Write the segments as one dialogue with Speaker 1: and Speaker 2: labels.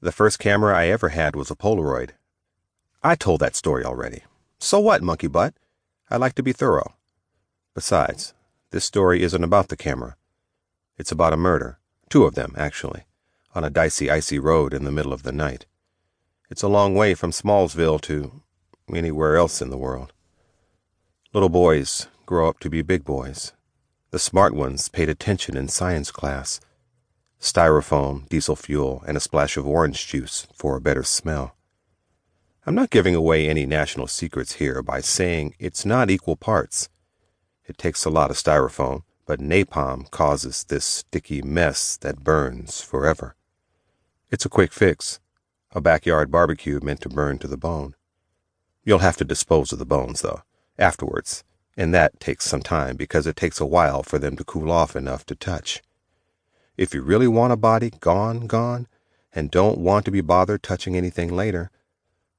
Speaker 1: The first camera I ever had was a Polaroid. I told that story already. So what, monkey butt? I like to be thorough. Besides, this story isn't about the camera. It's about a murder. Two of them, actually, on a dicey, icy road in the middle of the night. It's a long way from Smallsville to anywhere else in the world. Little boys grow up to be big boys. The smart ones paid attention in science class. Styrofoam, diesel fuel, and a splash of orange juice for a better smell. I'm not giving away any national secrets here by saying it's not equal parts. It takes a lot of styrofoam, but napalm causes this sticky mess that burns forever. It's a quick fix, a backyard barbecue meant to burn to the bone. You'll have to dispose of the bones, though, afterwards, and that takes some time because it takes a while for them to cool off enough to touch. If you really want a body gone, gone, and don't want to be bothered touching anything later,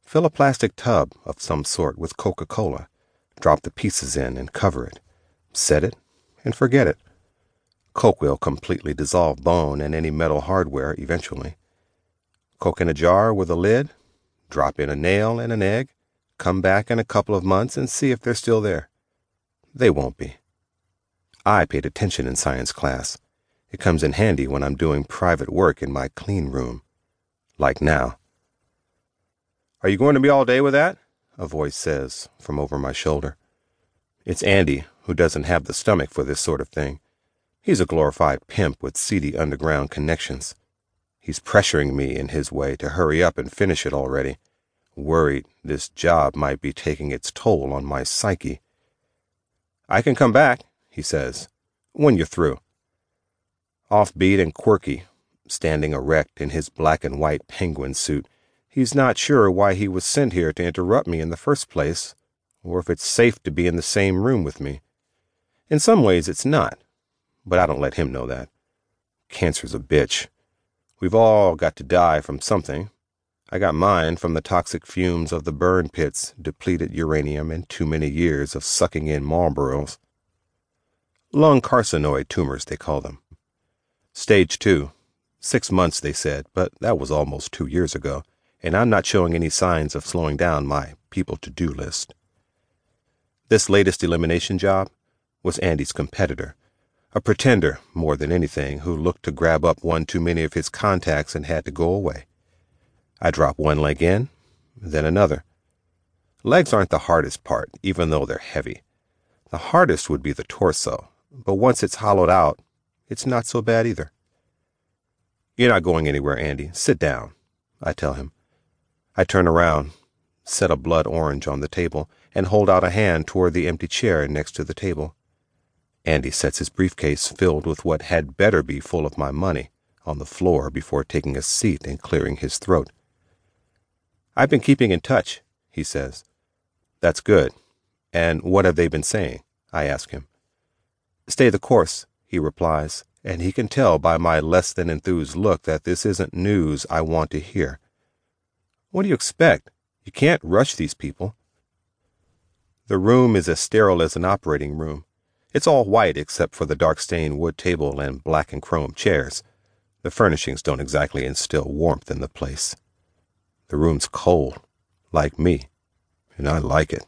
Speaker 1: fill a plastic tub of some sort with Coca Cola, drop the pieces in and cover it, set it, and forget it. Coke will completely dissolve bone and any metal hardware eventually. Coke in a jar with a lid, drop in a nail and an egg, come back in a couple of months and see if they're still there. They won't be. I paid attention in science class. It comes in handy when I'm doing private work in my clean room. Like now. Are you going to be all day with that? A voice says from over my shoulder. It's Andy, who doesn't have the stomach for this sort of thing. He's a glorified pimp with seedy underground connections. He's pressuring me in his way to hurry up and finish it already, worried this job might be taking its toll on my psyche. I can come back, he says, when you're through. Offbeat and quirky, standing erect in his black and white penguin suit, he's not sure why he was sent here to interrupt me in the first place, or if it's safe to be in the same room with me. In some ways, it's not, but I don't let him know that. Cancer's a bitch. We've all got to die from something. I got mine from the toxic fumes of the burn pits, depleted uranium, and too many years of sucking in Marlboros. Lung carcinoid tumors, they call them. Stage two. Six months, they said, but that was almost two years ago, and I'm not showing any signs of slowing down my people to do list. This latest elimination job was Andy's competitor, a pretender more than anything who looked to grab up one too many of his contacts and had to go away. I drop one leg in, then another. Legs aren't the hardest part, even though they're heavy. The hardest would be the torso, but once it's hollowed out, it's not so bad either. You're not going anywhere, Andy. Sit down, I tell him. I turn around, set a blood orange on the table, and hold out a hand toward the empty chair next to the table. Andy sets his briefcase filled with what had better be full of my money on the floor before taking a seat and clearing his throat. I've been keeping in touch, he says. That's good. And what have they been saying? I ask him. Stay the course, he replies, and he can tell by my less than enthused look that this isn't news I want to hear. What do you expect? You can't rush these people. The room is as sterile as an operating room. It's all white except for the dark stained wood table and black and chrome chairs. The furnishings don't exactly instill warmth in the place. The room's cold, like me, and I like it.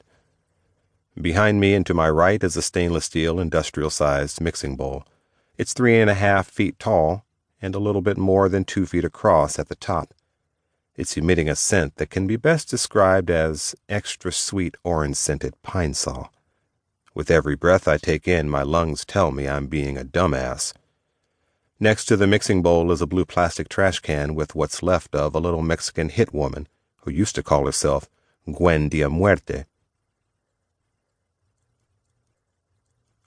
Speaker 1: Behind me and to my right is a stainless steel industrial sized mixing bowl. It's three and a half feet tall and a little bit more than two feet across at the top. It's emitting a scent that can be best described as extra sweet orange scented pine sol. With every breath I take in, my lungs tell me I'm being a dumbass. Next to the mixing bowl is a blue plastic trash can with what's left of a little Mexican hit woman who used to call herself Gwen Dia Muerte